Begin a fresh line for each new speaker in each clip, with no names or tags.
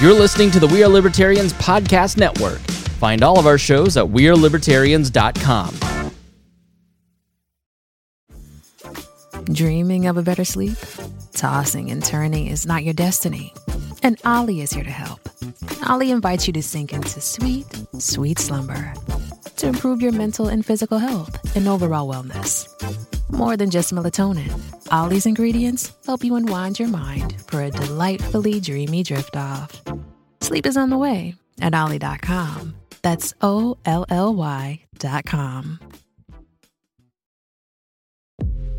You're listening to the We Are Libertarians Podcast Network. Find all of our shows at WeareLibertarians.com.
Dreaming of a better sleep? Tossing and turning is not your destiny. And Olly is here to help. Olly invites you to sink into sweet, sweet slumber to improve your mental and physical health and overall wellness. More than just melatonin, Olly's ingredients help you unwind your mind for a delightfully dreamy drift off. Sleep is on the way at Olly.com. That's O L L Y.com.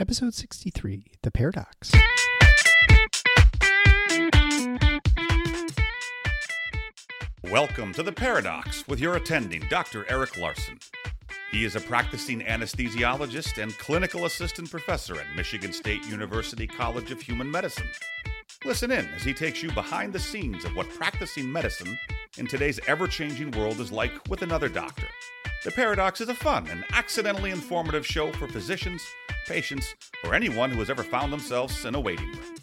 Episode 63 The Paradox.
Welcome to The Paradox with your attending, Dr. Eric Larson. He is a practicing anesthesiologist and clinical assistant professor at Michigan State University College of Human Medicine. Listen in as he takes you behind the scenes of what practicing medicine in today's ever changing world is like with another doctor. The Paradox is a fun and accidentally informative show for physicians, patients, or anyone who has ever found themselves in a waiting room.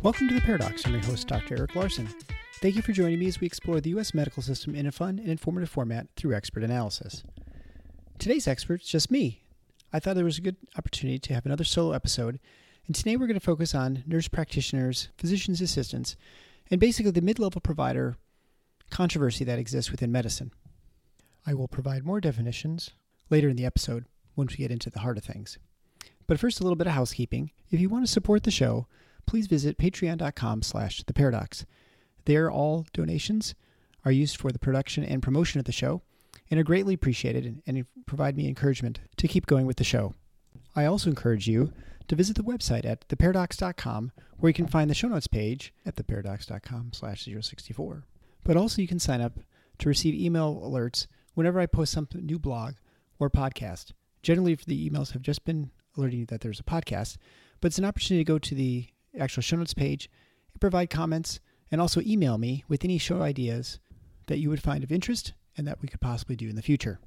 Welcome to The Paradox. I'm your host, Dr. Eric Larson. Thank you for joining me as we explore the U.S. medical system in a fun and informative format through expert analysis. Today's expert is just me. I thought there was a good opportunity to have another solo episode, and today we're going to focus on nurse practitioners, physician's assistants, and basically the mid level provider controversy that exists within medicine. I will provide more definitions later in the episode once we get into the heart of things. But first, a little bit of housekeeping. If you want to support the show, please visit patreon.com slash the paradox. There, all donations are used for the production and promotion of the show and are greatly appreciated and provide me encouragement to keep going with the show. I also encourage you to visit the website at theparadox.com where you can find the show notes page at theparadox.com slash 064. But also you can sign up to receive email alerts whenever I post some new blog or podcast. Generally, the emails have just been alerting you that there's a podcast, but it's an opportunity to go to the actual show notes page and provide comments and also email me with any show ideas that you would find of interest and that we could possibly do in the future.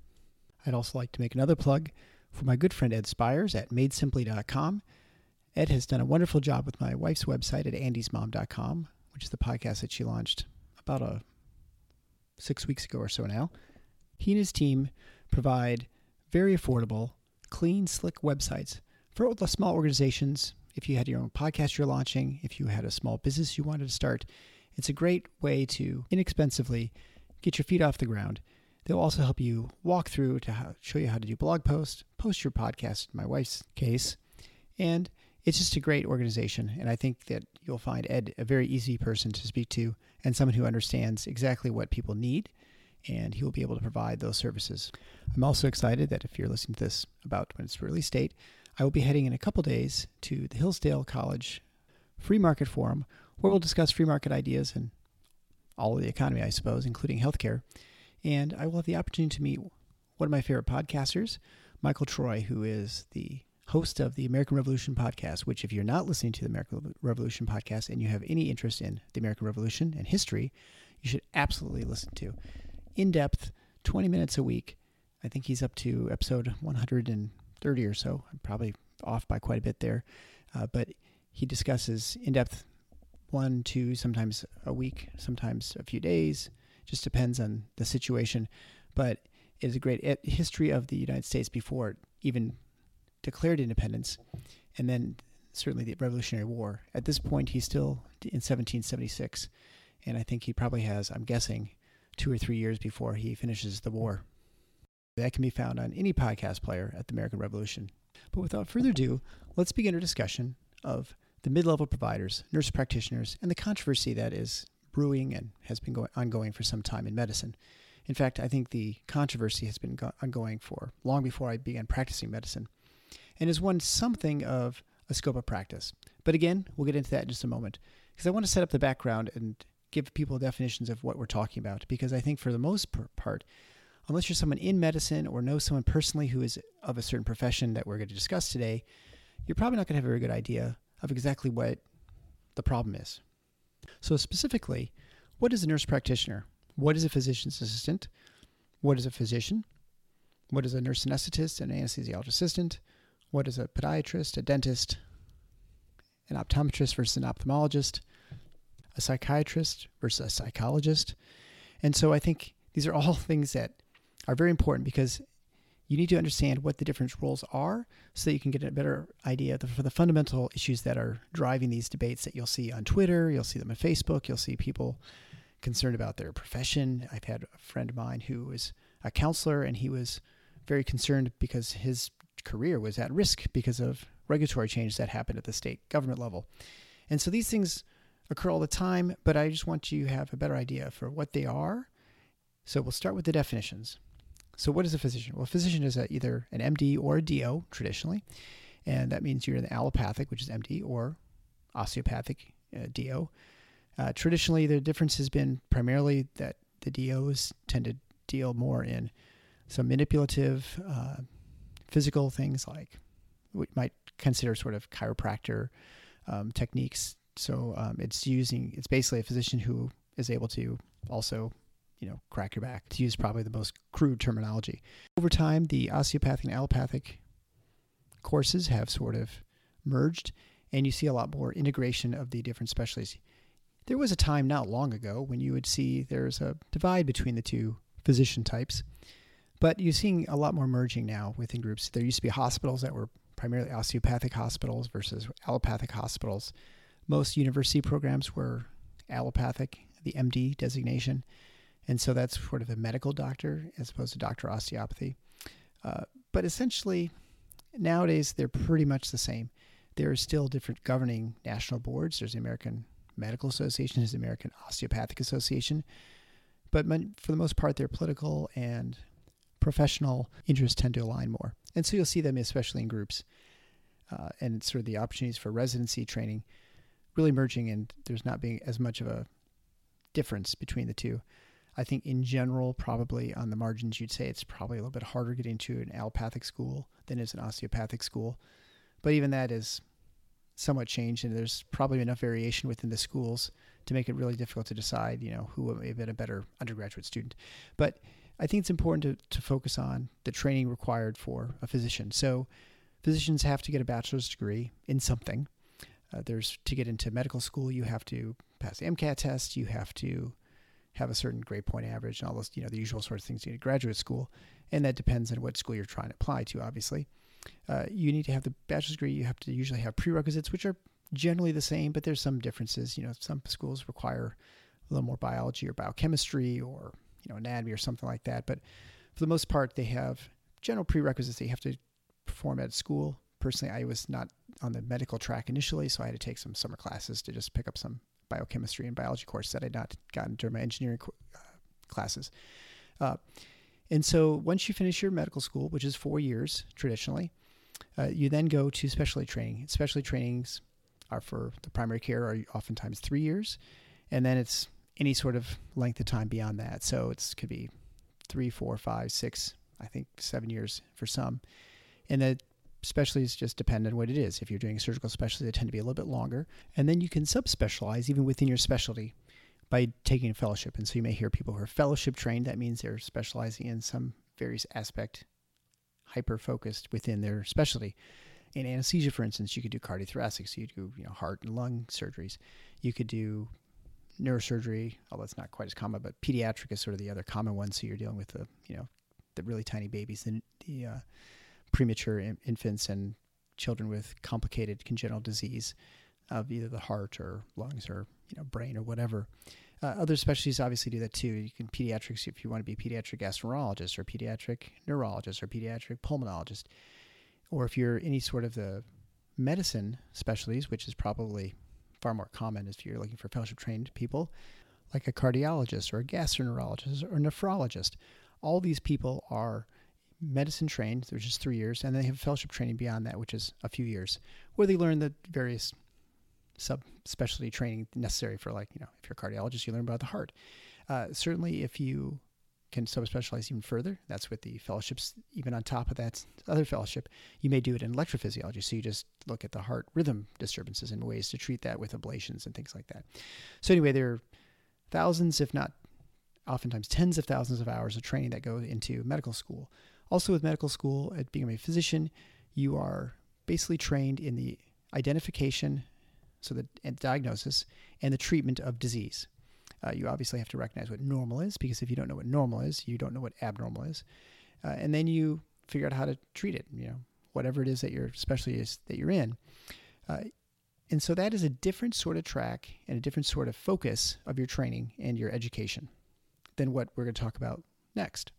I'd also like to make another plug for my good friend Ed Spires at madesimply.com. Ed has done a wonderful job with my wife's website at andysmom.com, which is the podcast that she launched about a six weeks ago or so now. He and his team provide very affordable, clean, slick websites for small organizations. If you had your own podcast you're launching, if you had a small business you wanted to start, it's a great way to inexpensively get your feet off the ground They'll also help you walk through to how, show you how to do blog posts, post your podcast, in my wife's case. And it's just a great organization. And I think that you'll find Ed a very easy person to speak to and someone who understands exactly what people need. And he will be able to provide those services. I'm also excited that if you're listening to this about when it's release date, I will be heading in a couple days to the Hillsdale College Free Market Forum, where we'll discuss free market ideas and all of the economy, I suppose, including healthcare and I will have the opportunity to meet one of my favorite podcasters, Michael Troy, who is the host of the American Revolution podcast, which, if you're not listening to the American Revolution podcast and you have any interest in the American Revolution and history, you should absolutely listen to. In depth, 20 minutes a week. I think he's up to episode 130 or so. I'm probably off by quite a bit there. Uh, but he discusses in depth one, two, sometimes a week, sometimes a few days, just depends on the situation. But it is a great eh, history of the United States before it even declared independence, and then certainly the Revolutionary War. At this point, he's still in 1776, and I think he probably has, I'm guessing, two or three years before he finishes the war. That can be found on any podcast player at the American Revolution. But without further ado, let's begin our discussion of the mid level providers, nurse practitioners, and the controversy that is brewing and has been going, ongoing for some time in medicine. In fact, I think the controversy has been go- ongoing for long before I began practicing medicine and is one something of a scope of practice. But again, we'll get into that in just a moment because I want to set up the background and give people definitions of what we're talking about because I think for the most part, unless you're someone in medicine or know someone personally who is of a certain profession that we're going to discuss today, you're probably not going to have a very good idea of exactly what the problem is. So, specifically, what is a nurse practitioner? What is a physician's assistant? What is a physician? What is a nurse anesthetist and anesthesiologist assistant? What is a podiatrist, a dentist, an optometrist versus an ophthalmologist, a psychiatrist versus a psychologist? And so I think these are all things that are very important because you need to understand what the different roles are so that you can get a better idea for the fundamental issues that are driving these debates that you'll see on Twitter, you'll see them on Facebook, you'll see people concerned about their profession. I've had a friend of mine who was a counselor and he was very concerned because his career was at risk because of regulatory change that happened at the state government level. And so these things occur all the time, but I just want you to have a better idea for what they are. So we'll start with the definitions. So, what is a physician? Well, a physician is a, either an MD or a DO traditionally, and that means you're an allopathic, which is MD, or osteopathic uh, DO. Uh, traditionally, the difference has been primarily that the DOs tend to deal more in some manipulative, uh, physical things like we might consider sort of chiropractor um, techniques. So um, it's using it's basically a physician who is able to also you know, crack your back, to use probably the most crude terminology. Over time, the osteopathic and allopathic courses have sort of merged, and you see a lot more integration of the different specialties. There was a time not long ago when you would see there's a divide between the two physician types, but you're seeing a lot more merging now within groups. There used to be hospitals that were primarily osteopathic hospitals versus allopathic hospitals. Most university programs were allopathic, the MD designation. And so that's sort of a medical doctor as opposed to doctor osteopathy. Uh, but essentially, nowadays, they're pretty much the same. There are still different governing national boards. There's the American Medical Association, there's the American Osteopathic Association. But for the most part, their political and professional interests tend to align more. And so you'll see them, especially in groups. Uh, and sort of the opportunities for residency training really merging, and there's not being as much of a difference between the two. I think in general, probably on the margins, you'd say it's probably a little bit harder getting to an allopathic school than is an osteopathic school. But even that is somewhat changed, and there's probably enough variation within the schools to make it really difficult to decide, you know, who would have been a better undergraduate student. But I think it's important to, to focus on the training required for a physician. So physicians have to get a bachelor's degree in something. Uh, there's to get into medical school, you have to pass the MCAT test, you have to have a certain grade point average and all those, you know, the usual sorts of things you need at graduate school. And that depends on what school you're trying to apply to, obviously. Uh, you need to have the bachelor's degree. You have to usually have prerequisites, which are generally the same, but there's some differences. You know, some schools require a little more biology or biochemistry or, you know, anatomy or something like that. But for the most part, they have general prerequisites that you have to perform at school. Personally, I was not on the medical track initially, so I had to take some summer classes to just pick up some biochemistry and biology course that I'd not gotten during my engineering uh, classes. Uh, and so once you finish your medical school, which is four years traditionally, uh, you then go to specialty training. Specialty trainings are for the primary care are oftentimes three years, and then it's any sort of length of time beyond that. So it could be three, four, five, six, I think seven years for some. And the specialties just depend on what it is. If you're doing a surgical specialty, they tend to be a little bit longer. And then you can subspecialize even within your specialty by taking a fellowship. And so you may hear people who are fellowship trained. That means they're specializing in some various aspect, hyper focused within their specialty. In anesthesia, for instance, you could do cardiothoracic, so you do you know heart and lung surgeries. You could do neurosurgery, although it's not quite as common, but pediatric is sort of the other common one. So you're dealing with the you know the really tiny babies, the, the uh, premature infants and children with complicated congenital disease of either the heart or lungs or you know brain or whatever. Uh, other specialties obviously do that too. You can pediatrics if you want to be a pediatric gastroenterologist or pediatric neurologist or pediatric pulmonologist, or if you're any sort of the medicine specialties, which is probably far more common if you're looking for fellowship trained people, like a cardiologist or a gastroenterologist or a nephrologist. All these people are medicine trained, which is three years, and then they have fellowship training beyond that, which is a few years, where they learn the various subspecialty training necessary for, like, you know, if you're a cardiologist, you learn about the heart. Uh, certainly, if you can subspecialize even further, that's with the fellowships, even on top of that other fellowship, you may do it in electrophysiology. So you just look at the heart rhythm disturbances and ways to treat that with ablations and things like that. So, anyway, there are thousands, if not oftentimes tens of thousands of hours of training that go into medical school. Also, with medical school, at being a physician, you are basically trained in the identification, so the and diagnosis, and the treatment of disease. Uh, you obviously have to recognize what normal is, because if you don't know what normal is, you don't know what abnormal is, uh, and then you figure out how to treat it. You know, whatever it is that your specialty is that you're in. Uh, and so that is a different sort of track and a different sort of focus of your training and your education than what we're going to talk about next.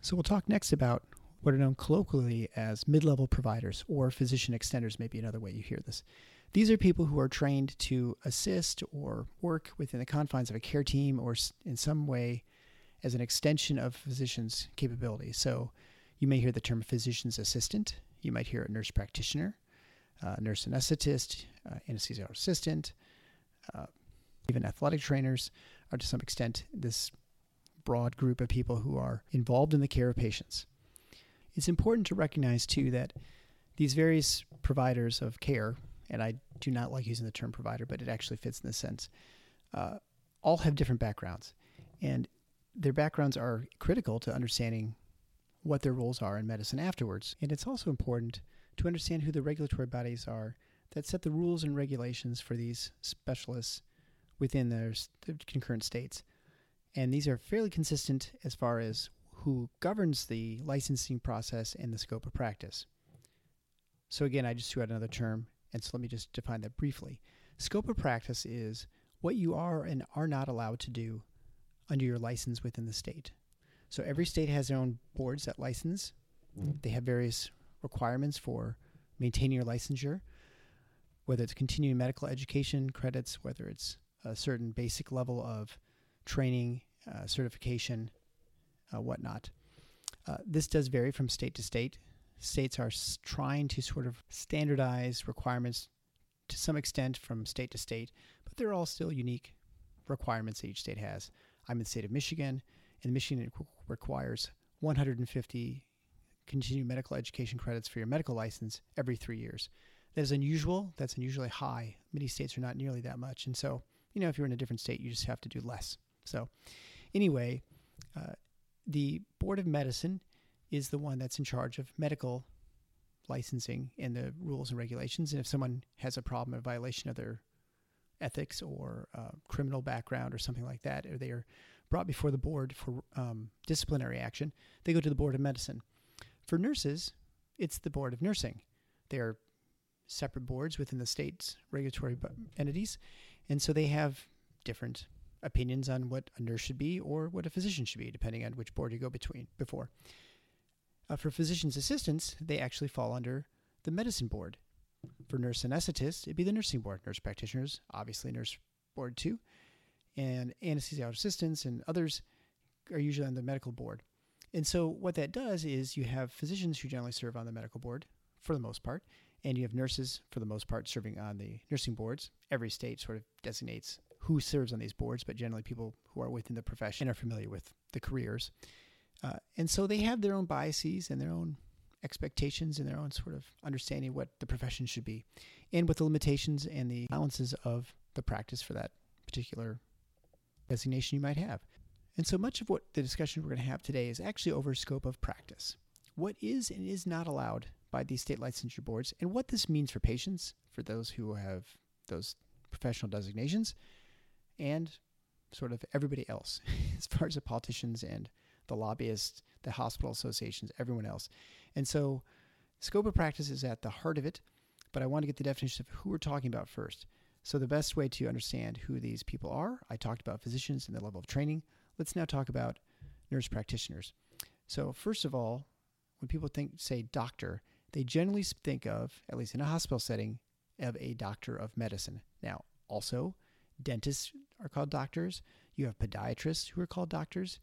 So we'll talk next about what are known colloquially as mid level providers or physician extenders, maybe another way you hear this. These are people who are trained to assist or work within the confines of a care team or in some way as an extension of physician's capabilities. So you may hear the term physician's assistant, you might hear a nurse practitioner, uh, nurse anesthetist, uh, anesthesiologist assistant, uh, even athletic trainers are to some extent this broad group of people who are involved in the care of patients. It's important to recognize, too, that these various providers of care, and I do not like using the term provider, but it actually fits in this sense, uh, all have different backgrounds. And their backgrounds are critical to understanding what their roles are in medicine afterwards. And it's also important to understand who the regulatory bodies are that set the rules and regulations for these specialists within their, their concurrent states. And these are fairly consistent as far as who governs the licensing process and the scope of practice. So, again, I just threw out another term, and so let me just define that briefly. Scope of practice is what you are and are not allowed to do under your license within the state. So, every state has their own boards that license, they have various requirements for maintaining your licensure, whether it's continuing medical education credits, whether it's a certain basic level of training, uh, certification, uh, whatnot. Uh, this does vary from state to state. States are s- trying to sort of standardize requirements to some extent from state to state, but they're all still unique requirements that each state has. I'm in the state of Michigan, and Michigan requires 150 continuing medical education credits for your medical license every three years. That is unusual. That's unusually high. Many states are not nearly that much. And so, you know, if you're in a different state, you just have to do less. So, anyway, uh, the Board of Medicine is the one that's in charge of medical licensing and the rules and regulations. And if someone has a problem, a violation of their ethics or uh, criminal background or something like that, or they are brought before the board for um, disciplinary action, they go to the Board of Medicine. For nurses, it's the Board of Nursing. They are separate boards within the state's regulatory entities, and so they have different opinions on what a nurse should be or what a physician should be, depending on which board you go between before. Uh, for physician's assistants, they actually fall under the medicine board. For nurse anesthetists, it'd be the nursing board. Nurse practitioners, obviously, nurse board too, and anesthesiologist assistants and others are usually on the medical board. And so, what that does is you have physicians who generally serve on the medical board for the most part, and you have nurses for the most part serving on the nursing boards. Every state sort of designates who serves on these boards, but generally people who are within the profession and are familiar with the careers. Uh, and so they have their own biases and their own expectations and their own sort of understanding what the profession should be, and what the limitations and the balances of the practice for that particular designation you might have. And so much of what the discussion we're going to have today is actually over scope of practice. What is and is not allowed by these state licensure boards, and what this means for patients, for those who have those professional designations, and sort of everybody else, as far as the politicians and the lobbyists, the hospital associations, everyone else. And so, scope of practice is at the heart of it, but I want to get the definition of who we're talking about first. So, the best way to understand who these people are, I talked about physicians and the level of training. Let's now talk about nurse practitioners. So, first of all, when people think, say, doctor, they generally think of, at least in a hospital setting, of a doctor of medicine. Now, also, dentists are called doctors. You have podiatrists who are called doctors.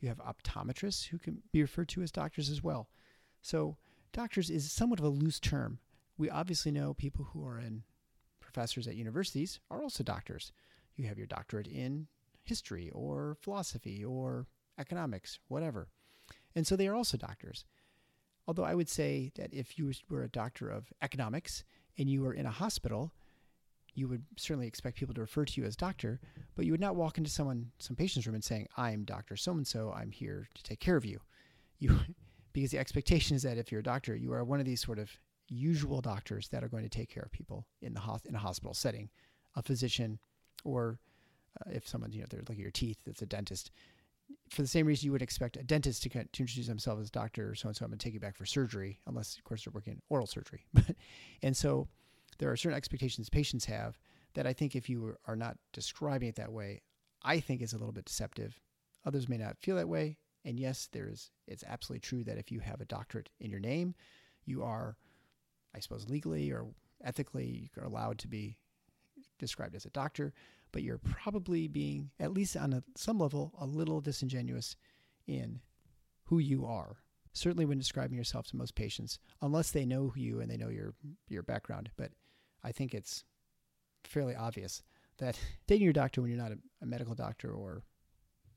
You have optometrists who can be referred to as doctors as well. So, doctors is somewhat of a loose term. We obviously know people who are in professors at universities are also doctors. You have your doctorate in history or philosophy or economics, whatever. And so they are also doctors. Although I would say that if you were a doctor of economics and you were in a hospital, you would certainly expect people to refer to you as doctor, but you would not walk into someone, some patient's room and saying, I'm Dr. So and so, I'm here to take care of you. You because the expectation is that if you're a doctor, you are one of these sort of usual doctors that are going to take care of people in the in a hospital setting, a physician, or uh, if someone you know they're looking at your teeth, it's a dentist. For the same reason you would expect a dentist to, to introduce themselves as doctor so and so, I'm going to take you back for surgery, unless of course they're working oral surgery. and so there are certain expectations patients have that I think if you are not describing it that way, I think is a little bit deceptive. Others may not feel that way. And yes, there is. It's absolutely true that if you have a doctorate in your name, you are, I suppose, legally or ethically, you're allowed to be described as a doctor. But you're probably being, at least on a, some level, a little disingenuous in who you are. Certainly, when describing yourself to most patients, unless they know you and they know your your background. But I think it's fairly obvious that dating your doctor when you're not a, a medical doctor or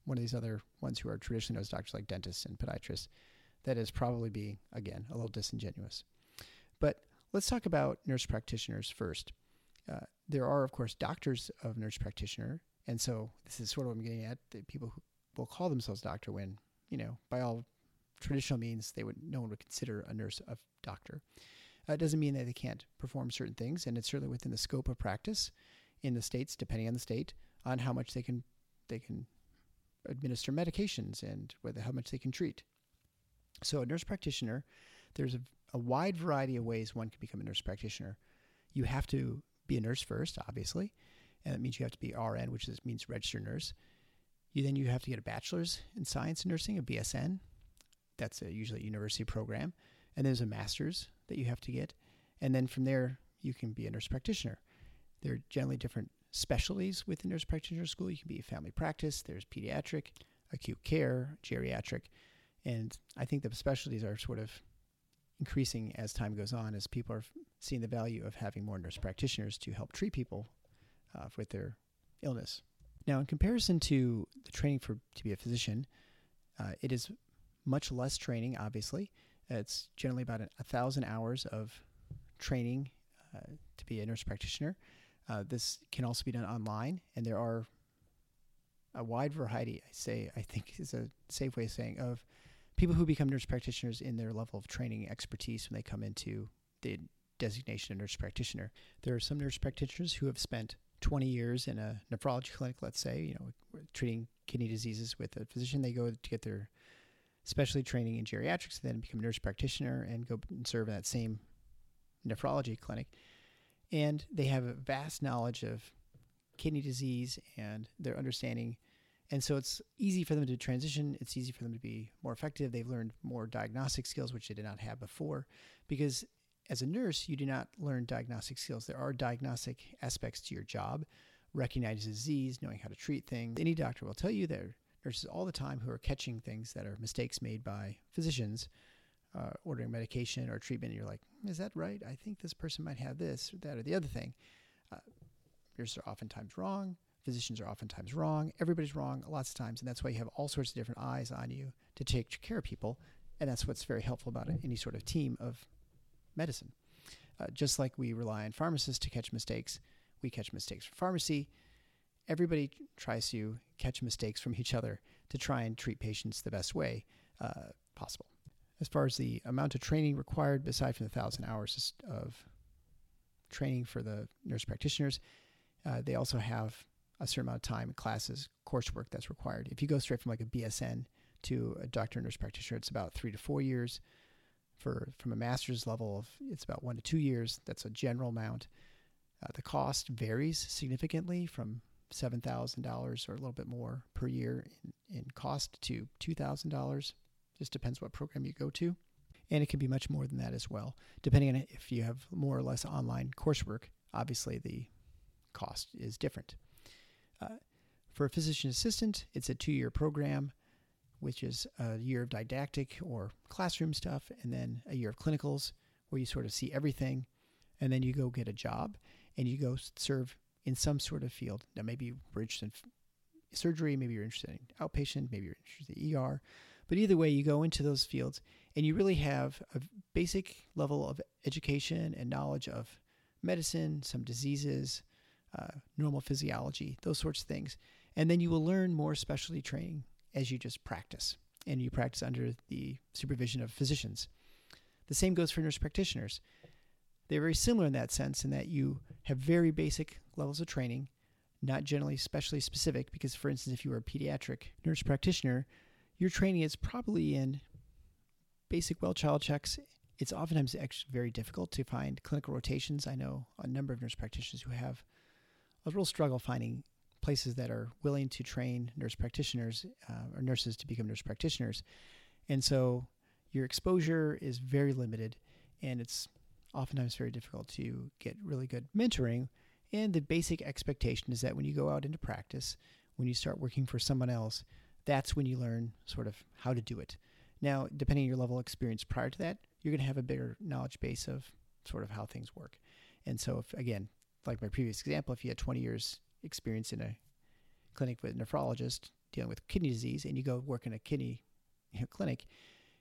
one of these other ones who are traditionally known as doctors like dentists and podiatrists, that is probably being, again, a little disingenuous. But let's talk about nurse practitioners first. Uh, there are, of course, doctors of nurse practitioner. And so this is sort of what I'm getting at. The people who will call themselves doctor when, you know, by all traditional means, they would no one would consider a nurse a doctor. It doesn't mean that they can't perform certain things, and it's certainly within the scope of practice in the states, depending on the state, on how much they can they can administer medications and whether how much they can treat. So a nurse practitioner, there's a, a wide variety of ways one can become a nurse practitioner. You have to be a nurse first, obviously, and that means you have to be RN, which is, means registered nurse. You then you have to get a bachelor's in science and nursing, a BSN. That's a, usually a university program, and there's a master's that you have to get, and then from there you can be a nurse practitioner. There are generally different specialties within nurse practitioner school. You can be a family practice, there's pediatric, acute care, geriatric, and I think the specialties are sort of increasing as time goes on as people are seeing the value of having more nurse practitioners to help treat people uh, with their illness. Now, in comparison to the training for to be a physician, uh, it is much less training. Obviously, it's generally about a, thousand hours of training uh, to be a nurse practitioner. Uh, this can also be done online, and there are a wide variety. I say I think is a safe way of saying of people who become nurse practitioners in their level of training expertise when they come into the designation of nurse practitioner. There are some nurse practitioners who have spent 20 years in a nephrology clinic, let's say, you know, treating kidney diseases with a physician. They go to get their specialty training in geriatrics, then become a nurse practitioner and go and serve in that same nephrology clinic and they have a vast knowledge of kidney disease and their understanding. And so it's easy for them to transition. It's easy for them to be more effective. They've learned more diagnostic skills, which they did not have before. Because as a nurse, you do not learn diagnostic skills. There are diagnostic aspects to your job, recognizing disease, knowing how to treat things. Any doctor will tell you are nurses all the time who are catching things that are mistakes made by physicians uh, ordering medication or treatment, and you're like, is that right? I think this person might have this or that or the other thing. Uh, nurses are oftentimes wrong. Physicians are oftentimes wrong. Everybody's wrong lots of times, and that's why you have all sorts of different eyes on you to take care of people, and that's what's very helpful about any sort of team of medicine. Uh, just like we rely on pharmacists to catch mistakes, we catch mistakes from pharmacy. Everybody tries to catch mistakes from each other to try and treat patients the best way uh, possible as far as the amount of training required, aside from the thousand hours of training for the nurse practitioners, uh, they also have a certain amount of time, classes, coursework that's required. If you go straight from like a BSN to a doctor nurse practitioner, it's about three to four years. For from a master's level, of it's about one to two years. That's a general amount. Uh, the cost varies significantly from seven thousand dollars or a little bit more per year in, in cost to two thousand dollars just depends what program you go to. And it can be much more than that as well. Depending on if you have more or less online coursework, obviously the cost is different. Uh, for a physician assistant, it's a two year program, which is a year of didactic or classroom stuff, and then a year of clinicals where you sort of see everything. And then you go get a job and you go serve in some sort of field. Now, maybe you're interested in surgery, maybe you're interested in outpatient, maybe you're interested in ER. But either way, you go into those fields and you really have a basic level of education and knowledge of medicine, some diseases, uh, normal physiology, those sorts of things. And then you will learn more specialty training as you just practice. And you practice under the supervision of physicians. The same goes for nurse practitioners. They're very similar in that sense, in that you have very basic levels of training, not generally specially specific, because, for instance, if you were a pediatric nurse practitioner, your training is probably in basic well child checks. It's oftentimes actually very difficult to find clinical rotations. I know a number of nurse practitioners who have a real struggle finding places that are willing to train nurse practitioners uh, or nurses to become nurse practitioners. And so your exposure is very limited and it's oftentimes very difficult to get really good mentoring. And the basic expectation is that when you go out into practice, when you start working for someone else, that's when you learn sort of how to do it. Now, depending on your level of experience prior to that, you're going to have a bigger knowledge base of sort of how things work. And so, if again, like my previous example, if you had 20 years experience in a clinic with a nephrologist dealing with kidney disease and you go work in a kidney you know, clinic,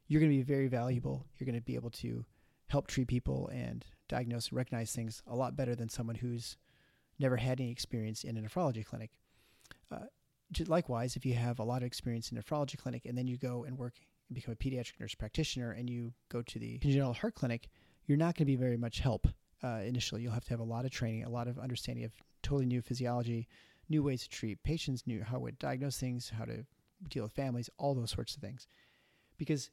you're going to be very valuable. You're going to be able to help treat people and diagnose and recognize things a lot better than someone who's never had any experience in a nephrology clinic. Uh, likewise, if you have a lot of experience in a nephrology clinic and then you go and work and become a pediatric nurse practitioner and you go to the congenital heart clinic, you're not going to be very much help uh, initially. You'll have to have a lot of training, a lot of understanding of totally new physiology, new ways to treat patients, new how to diagnose things, how to deal with families, all those sorts of things. Because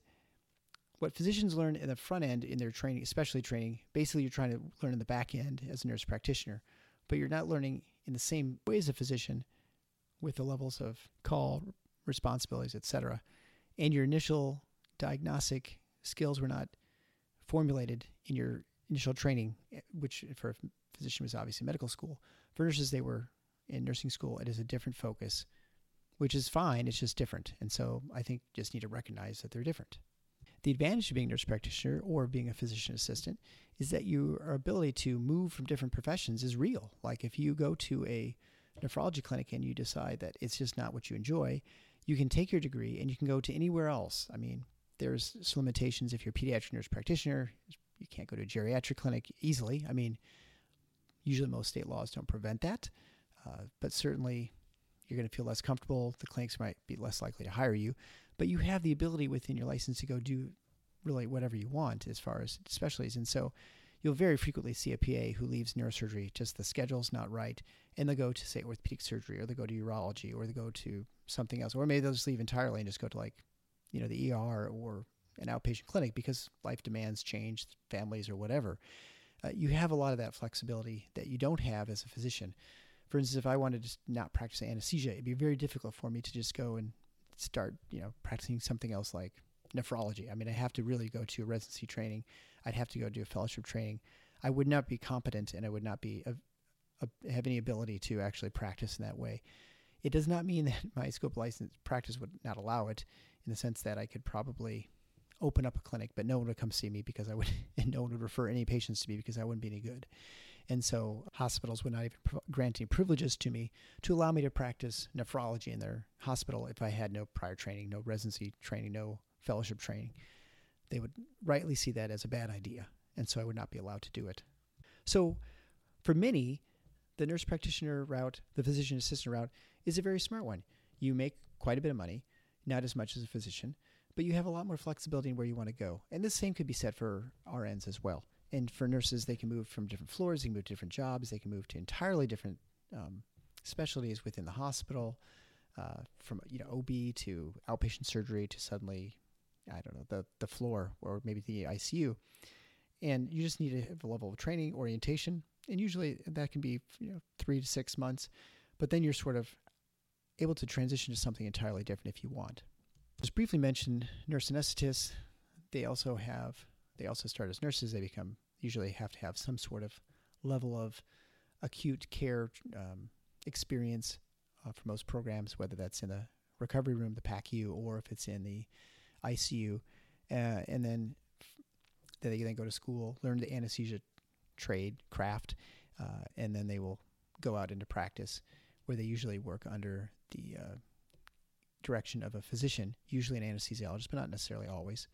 what physicians learn in the front end in their training, especially training, basically you're trying to learn in the back end as a nurse practitioner, but you're not learning in the same way as a physician with the levels of call, responsibilities, etc. And your initial diagnostic skills were not formulated in your initial training, which for a physician was obviously medical school. For nurses, they were in nursing school. It is a different focus, which is fine. It's just different. And so I think just need to recognize that they're different. The advantage of being a nurse practitioner or being a physician assistant is that your ability to move from different professions is real. Like if you go to a nephrology clinic and you decide that it's just not what you enjoy, you can take your degree and you can go to anywhere else. I mean, there's some limitations if you're a pediatric nurse practitioner. You can't go to a geriatric clinic easily. I mean, usually most state laws don't prevent that, uh, but certainly you're going to feel less comfortable. The clinics might be less likely to hire you, but you have the ability within your license to go do really whatever you want as far as specialties. And so you'll very frequently see a PA who leaves neurosurgery, just the schedule's not right, and they'll go to, say, orthopedic surgery, or they go to urology, or they go to something else, or maybe they'll just leave entirely and just go to like, you know, the ER or an outpatient clinic because life demands change, families, or whatever. Uh, you have a lot of that flexibility that you don't have as a physician. For instance, if I wanted to not practice anesthesia, it'd be very difficult for me to just go and start, you know, practicing something else like nephrology. I mean, I have to really go to residency training. I'd have to go do a fellowship training. I would not be competent and I would not be a, a, have any ability to actually practice in that way. It does not mean that my scope license practice would not allow it in the sense that I could probably open up a clinic, but no one would come see me because I would, and no one would refer any patients to me because I wouldn't be any good. And so hospitals would not even grant any privileges to me to allow me to practice nephrology in their hospital if I had no prior training, no residency training, no fellowship training. They would rightly see that as a bad idea. And so I would not be allowed to do it. So for many, the nurse practitioner route, the physician assistant route, is a very smart one. You make quite a bit of money, not as much as a physician, but you have a lot more flexibility in where you want to go. And the same could be said for RNs as well. And for nurses, they can move from different floors, they can move to different jobs, they can move to entirely different um, specialties within the hospital, uh, from you know OB to outpatient surgery to suddenly, I don't know, the the floor or maybe the ICU. And you just need to have a level of training, orientation, and usually that can be you know three to six months. But then you're sort of able to transition to something entirely different if you want. Just briefly mention nurse anesthetists. They also have they also start as nurses. They become usually have to have some sort of level of acute care um, experience uh, for most programs, whether that's in the recovery room, the PACU, or if it's in the ICU. Uh, and then they then go to school, learn the anesthesia trade, craft, uh, and then they will go out into practice where they usually work under the uh, direction of a physician, usually an anesthesiologist, but not necessarily always.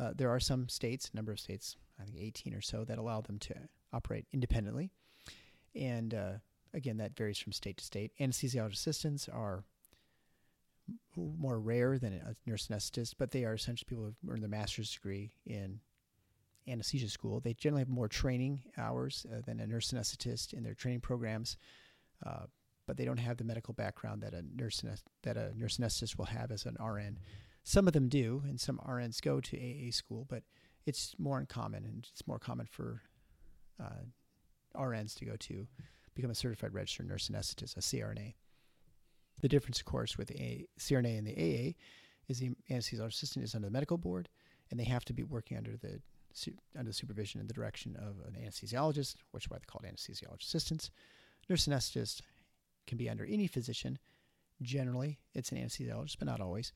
Uh, there are some states, number of states, I think 18 or so, that allow them to operate independently. And uh, again, that varies from state to state. Anesthesiologist assistants are more rare than a nurse anesthetist, but they are essentially people who earned their master's degree in anesthesia school. They generally have more training hours uh, than a nurse anesthetist in their training programs, uh, but they don't have the medical background that a nurse that a nurse anesthetist will have as an RN. Some of them do, and some RNs go to AA school, but it's more uncommon, and it's more common for uh, RNs to go to become a certified registered nurse anesthetist, a CRNA. The difference, of course, with the CRNA and the AA is the anesthesiologist assistant is under the medical board, and they have to be working under the under the supervision and the direction of an anesthesiologist, which is why they're called anesthesiologist assistants. Nurse anesthetist can be under any physician. Generally, it's an anesthesiologist, but not always.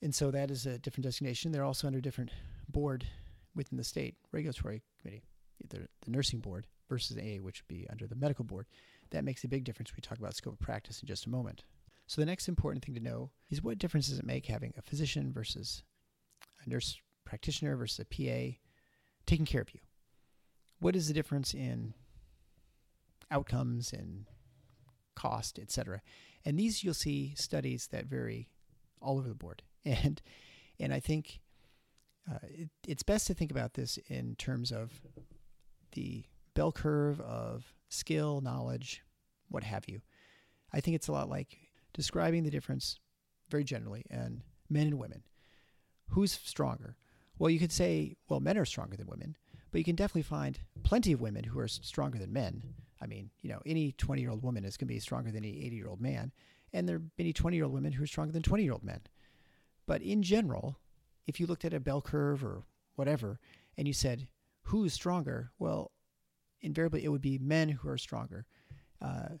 And so that is a different designation. They're also under a different board within the state regulatory committee, either the nursing board versus AA, which would be under the medical board. That makes a big difference. We talk about scope of practice in just a moment. So the next important thing to know is what difference does it make having a physician versus a nurse practitioner versus a PA taking care of you? What is the difference in outcomes and cost, et cetera? And these you'll see studies that vary all over the board. And and I think uh, it, it's best to think about this in terms of the bell curve of skill, knowledge, what have you. I think it's a lot like describing the difference very generally and men and women. Who's stronger? Well, you could say, well, men are stronger than women, but you can definitely find plenty of women who are stronger than men. I mean, you know, any 20 year old woman is going to be stronger than any 80 year old man, and there are many 20 year old women who are stronger than 20 year old men. But in general, if you looked at a bell curve or whatever, and you said, who's stronger? Well, invariably it would be men who are stronger uh,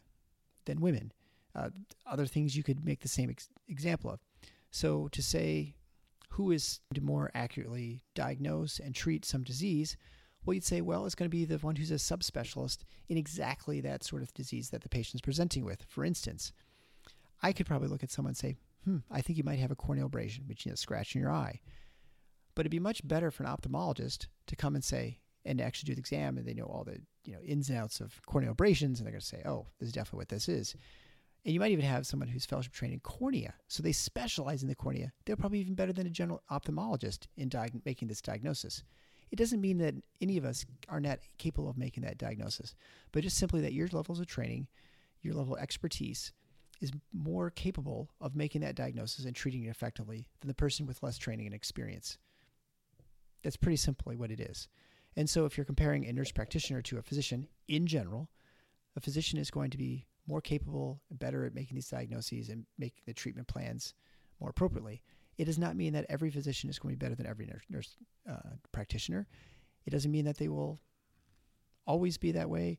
than women. Uh, other things you could make the same ex- example of. So to say who is to more accurately diagnose and treat some disease, well, you'd say, well, it's going to be the one who's a subspecialist in exactly that sort of disease that the patient's presenting with. For instance, I could probably look at someone and say, hmm, I think you might have a corneal abrasion, which is a scratch in your eye. But it'd be much better for an ophthalmologist to come and say, and actually do the exam, and they know all the you know ins and outs of corneal abrasions, and they're going to say, oh, this is definitely what this is. And you might even have someone who's fellowship trained in cornea, so they specialize in the cornea. They're probably even better than a general ophthalmologist in diag- making this diagnosis. It doesn't mean that any of us are not capable of making that diagnosis, but just simply that your levels of training, your level of expertise, is more capable of making that diagnosis and treating it effectively than the person with less training and experience. That's pretty simply what it is. And so, if you're comparing a nurse practitioner to a physician in general, a physician is going to be more capable and better at making these diagnoses and making the treatment plans more appropriately. It does not mean that every physician is going to be better than every nurse, nurse uh, practitioner. It doesn't mean that they will always be that way.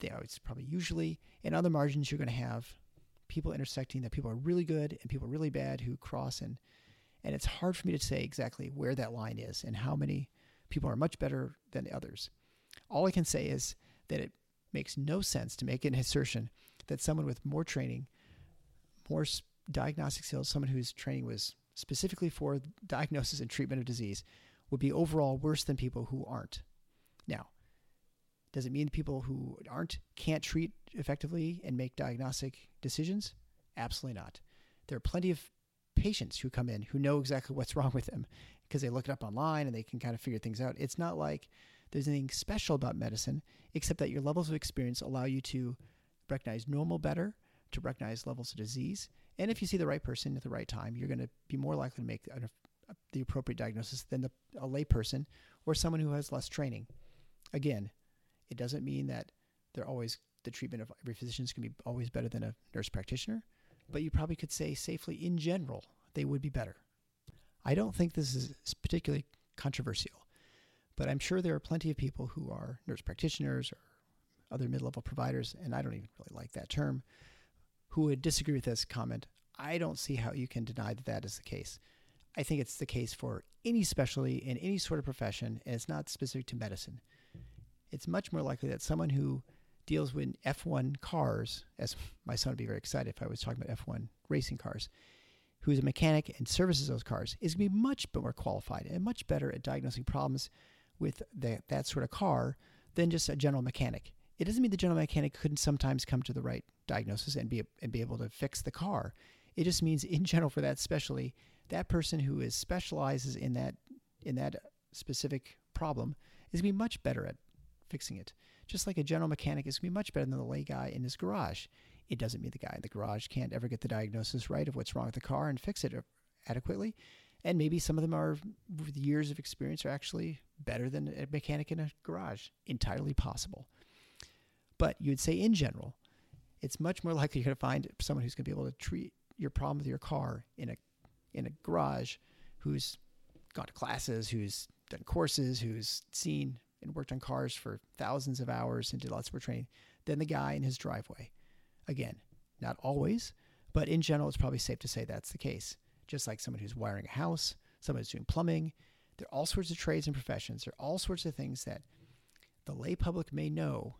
They always probably usually. In other margins, you're going to have people intersecting that people are really good and people are really bad who cross and and it's hard for me to say exactly where that line is and how many people are much better than others. All I can say is that it makes no sense to make an assertion that someone with more training, more diagnostic skills, someone whose training was specifically for diagnosis and treatment of disease, would be overall worse than people who aren't. Now, does it mean people who aren't can't treat effectively and make diagnostic decisions? Absolutely not. There are plenty of patients who come in who know exactly what's wrong with them because they look it up online and they can kind of figure things out. It's not like there's anything special about medicine except that your levels of experience allow you to recognize normal better, to recognize levels of disease. And if you see the right person at the right time, you're going to be more likely to make the appropriate diagnosis than the, a layperson or someone who has less training. Again, it doesn't mean that they're always the treatment of every physician is going to be always better than a nurse practitioner, but you probably could say safely in general they would be better. I don't think this is particularly controversial, but I'm sure there are plenty of people who are nurse practitioners or other mid level providers, and I don't even really like that term, who would disagree with this comment, I don't see how you can deny that that is the case. I think it's the case for any specialty in any sort of profession, and it's not specific to medicine. It's much more likely that someone who deals with F1 cars, as my son would be very excited if I was talking about F1 racing cars, who's a mechanic and services those cars, is going to be much more qualified and much better at diagnosing problems with the, that sort of car than just a general mechanic. It doesn't mean the general mechanic couldn't sometimes come to the right diagnosis and be and be able to fix the car. It just means in general for that specialty, that person who is specializes in that in that specific problem is going to be much better at fixing it. Just like a general mechanic is going to be much better than the lay guy in his garage. It doesn't mean the guy in the garage can't ever get the diagnosis right of what's wrong with the car and fix it adequately. And maybe some of them are, with years of experience, are actually better than a mechanic in a garage. Entirely possible. But you'd say, in general, it's much more likely you're going to find someone who's going to be able to treat your problem with your car in a in a garage, who's gone to classes, who's done courses, who's seen and worked on cars for thousands of hours and did lots of training, than the guy in his driveway. Again, not always, but in general, it's probably safe to say that's the case. Just like someone who's wiring a house, someone who's doing plumbing, there are all sorts of trades and professions. There are all sorts of things that the lay public may know,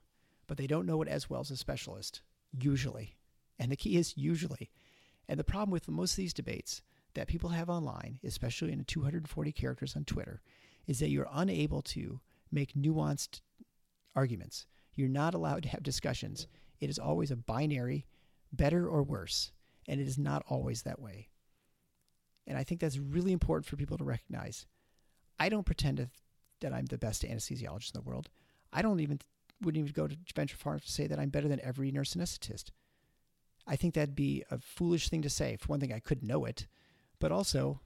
but they don't know it as well as a specialist, usually. And the key is usually. And the problem with most of these debates that people have online, especially in 240 characters on Twitter, is that you're unable to make nuanced arguments. You're not allowed to have discussions. It is always a binary, better or worse, and it is not always that way. And I think that's really important for people to recognize. I don't pretend that I'm the best anesthesiologist in the world. I don't even wouldn't even go to venture far to say that I'm better than every nurse anesthetist. I think that'd be a foolish thing to say. For one thing, I couldn't know it, but also,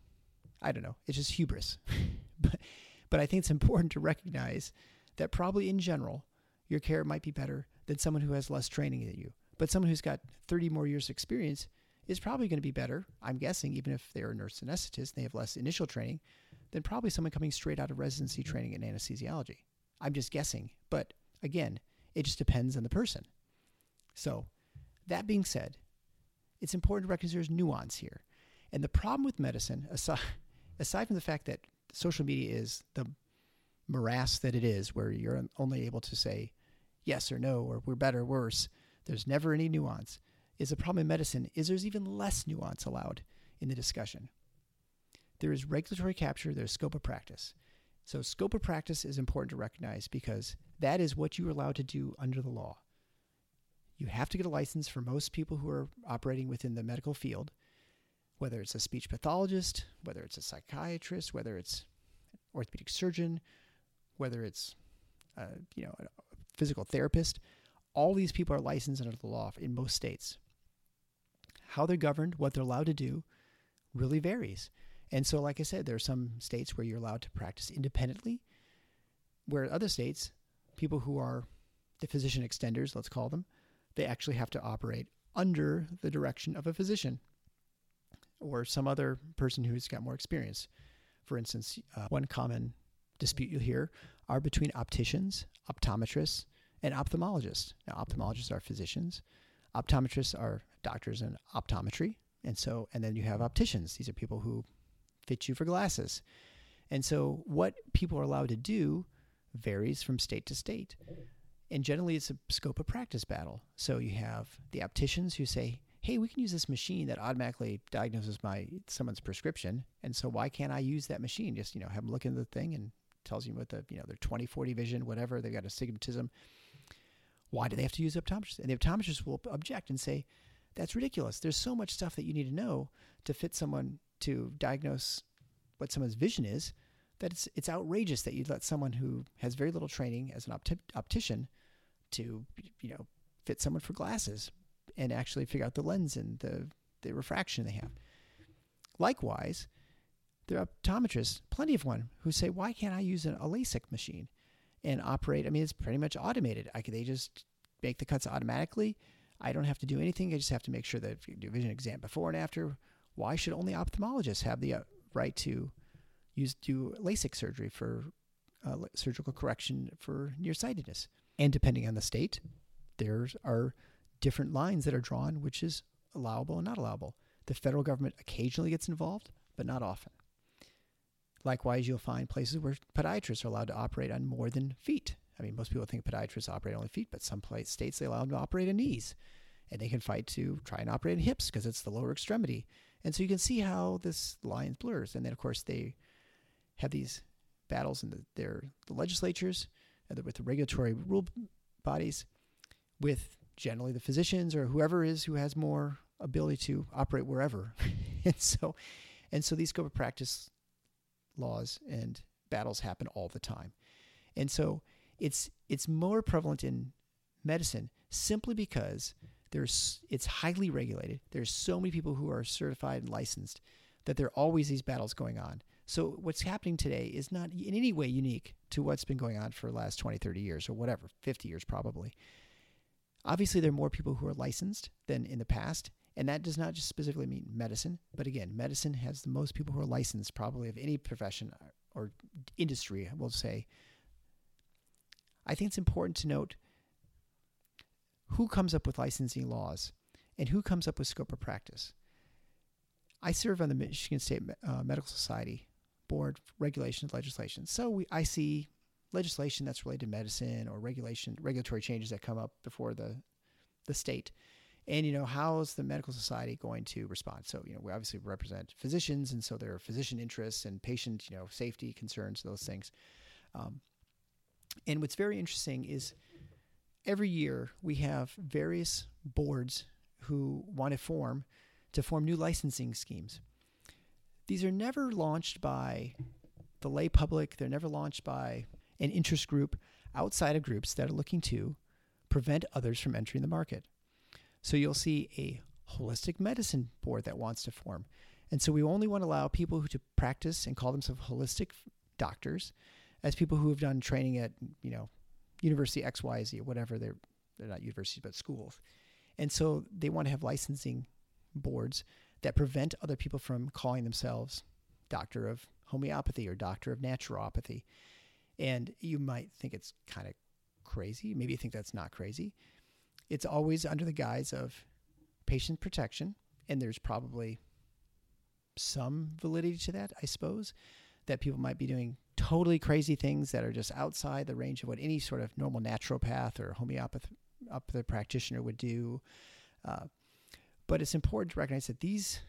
I don't know, it's just hubris. but, but I think it's important to recognize that probably in general, your care might be better than someone who has less training than you. But someone who's got 30 more years of experience is probably going to be better, I'm guessing, even if they're a nurse anesthetist and they have less initial training, than probably someone coming straight out of residency mm-hmm. training in anesthesiology. I'm just guessing. But again, it just depends on the person. So, that being said, it's important to recognize there's nuance here. And the problem with medicine, aside, aside from the fact that social media is the morass that it is, where you're only able to say yes or no, or we're better, or worse, there's never any nuance, is the problem in medicine is there's even less nuance allowed in the discussion. There is regulatory capture, there's scope of practice. So, scope of practice is important to recognize because that is what you're allowed to do under the law. You have to get a license for most people who are operating within the medical field whether it's a speech pathologist, whether it's a psychiatrist, whether it's an orthopedic surgeon, whether it's a, you know a physical therapist, all these people are licensed under the law in most states. How they're governed, what they're allowed to do, really varies. And so, like I said, there are some states where you're allowed to practice independently, where other states, people who are the physician extenders, let's call them, they actually have to operate under the direction of a physician or some other person who's got more experience. For instance, uh, one common dispute you'll hear are between opticians, optometrists, and ophthalmologists. Now, ophthalmologists are physicians, optometrists are doctors in optometry, and so and then you have opticians. These are people who fit you for glasses. And so, what people are allowed to do varies from state to state. And generally, it's a scope of practice battle. So, you have the opticians who say, hey, we can use this machine that automatically diagnoses my someone's prescription. And so why can't I use that machine? Just, you know, have them look into the thing and tells you what the, you know, their 20, 40 vision, whatever, they've got astigmatism. Why do they have to use optometrists? And the optometrist will object and say, that's ridiculous. There's so much stuff that you need to know to fit someone to diagnose what someone's vision is that it's it's outrageous that you'd let someone who has very little training as an opti- optician to you know fit someone for glasses and actually figure out the lens and the, the refraction they have. Likewise, there are optometrists, plenty of one, who say, why can't I use an, a LASIK machine and operate? I mean, it's pretty much automated. I they just make the cuts automatically. I don't have to do anything. I just have to make sure that you do vision exam before and after. Why should only ophthalmologists have the uh, right to use do LASIK surgery for uh, surgical correction for nearsightedness? And depending on the state, there are different lines that are drawn, which is allowable and not allowable. The federal government occasionally gets involved, but not often. Likewise, you'll find places where podiatrists are allowed to operate on more than feet. I mean, most people think podiatrists operate only feet, but some states they allow them to operate on knees, and they can fight to try and operate on hips because it's the lower extremity. And so you can see how this line blurs. And then, of course, they have these battles in the, their the legislatures uh, with the regulatory rule bodies, with generally the physicians or whoever is who has more ability to operate wherever. and so, and so these scope of practice laws and battles happen all the time. And so it's it's more prevalent in medicine simply because there's it's highly regulated. There's so many people who are certified and licensed that there are always these battles going on. So what's happening today is not in any way unique to what's been going on for the last 20, 30 years or whatever, 50 years probably. Obviously, there are more people who are licensed than in the past, and that does not just specifically mean medicine, but again, medicine has the most people who are licensed probably of any profession or industry, we'll say. I think it's important to note who comes up with licensing laws and who comes up with scope of practice. I serve on the Michigan State uh, Medical Society Board Regulations Legislation. So we, I see legislation that's related to medicine or regulation regulatory changes that come up before the the state. And you know how is the medical society going to respond? So you know we obviously represent physicians and so there are physician interests and patient you know safety concerns those things. Um, and what's very interesting is every year we have various boards who want to form to form new licensing schemes. These are never launched by the lay public. They're never launched by an interest group outside of groups that are looking to prevent others from entering the market so you'll see a holistic medicine board that wants to form. And so we only want to allow people who to practice and call themselves holistic doctors as people who have done training at, you know, University XYZ or whatever they're they're not universities but schools. And so they want to have licensing boards that prevent other people from calling themselves doctor of homeopathy or doctor of naturopathy. And you might think it's kind of crazy. Maybe you think that's not crazy it's always under the guise of patient protection, and there's probably some validity to that, I suppose, that people might be doing totally crazy things that are just outside the range of what any sort of normal naturopath or homeopath up the practitioner would do. Uh, but it's important to recognize that these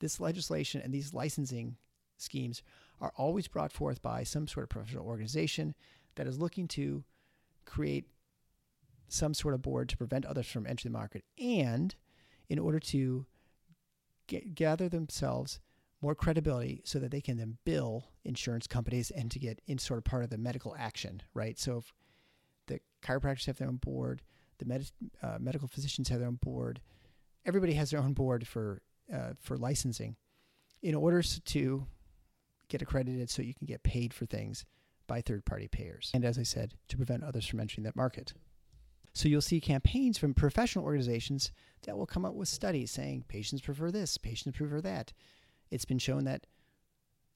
this legislation and these licensing schemes are always brought forth by some sort of professional organization that is looking to create some sort of board to prevent others from entering the market and in order to get, gather themselves more credibility so that they can then bill insurance companies and to get in sort of part of the medical action, right? So if the chiropractors have their own board, the med- uh, medical physicians have their own board, everybody has their own board for uh, for licensing in order to get accredited so you can get paid for things by third party payers. And as I said, to prevent others from entering that market. So you'll see campaigns from professional organizations that will come up with studies saying patients prefer this, patients prefer that. It's been shown that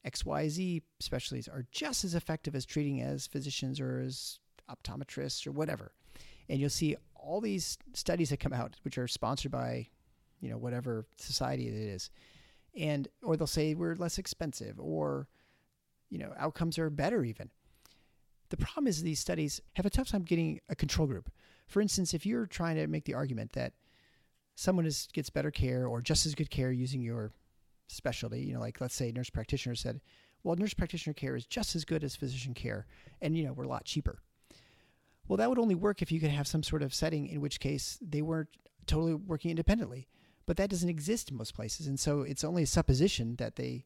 XYZ specialties are just as effective as treating as physicians or as optometrists or whatever. And you'll see all these studies that come out, which are sponsored by, you know, whatever society it is. And, or they'll say we're less expensive or, you know, outcomes are better even. The problem is these studies have a tough time getting a control group. For instance, if you're trying to make the argument that someone is, gets better care or just as good care using your specialty, you know, like let's say nurse practitioner said, well, nurse practitioner care is just as good as physician care, and you know, we're a lot cheaper. Well, that would only work if you could have some sort of setting in which case they weren't totally working independently. But that doesn't exist in most places. And so it's only a supposition that they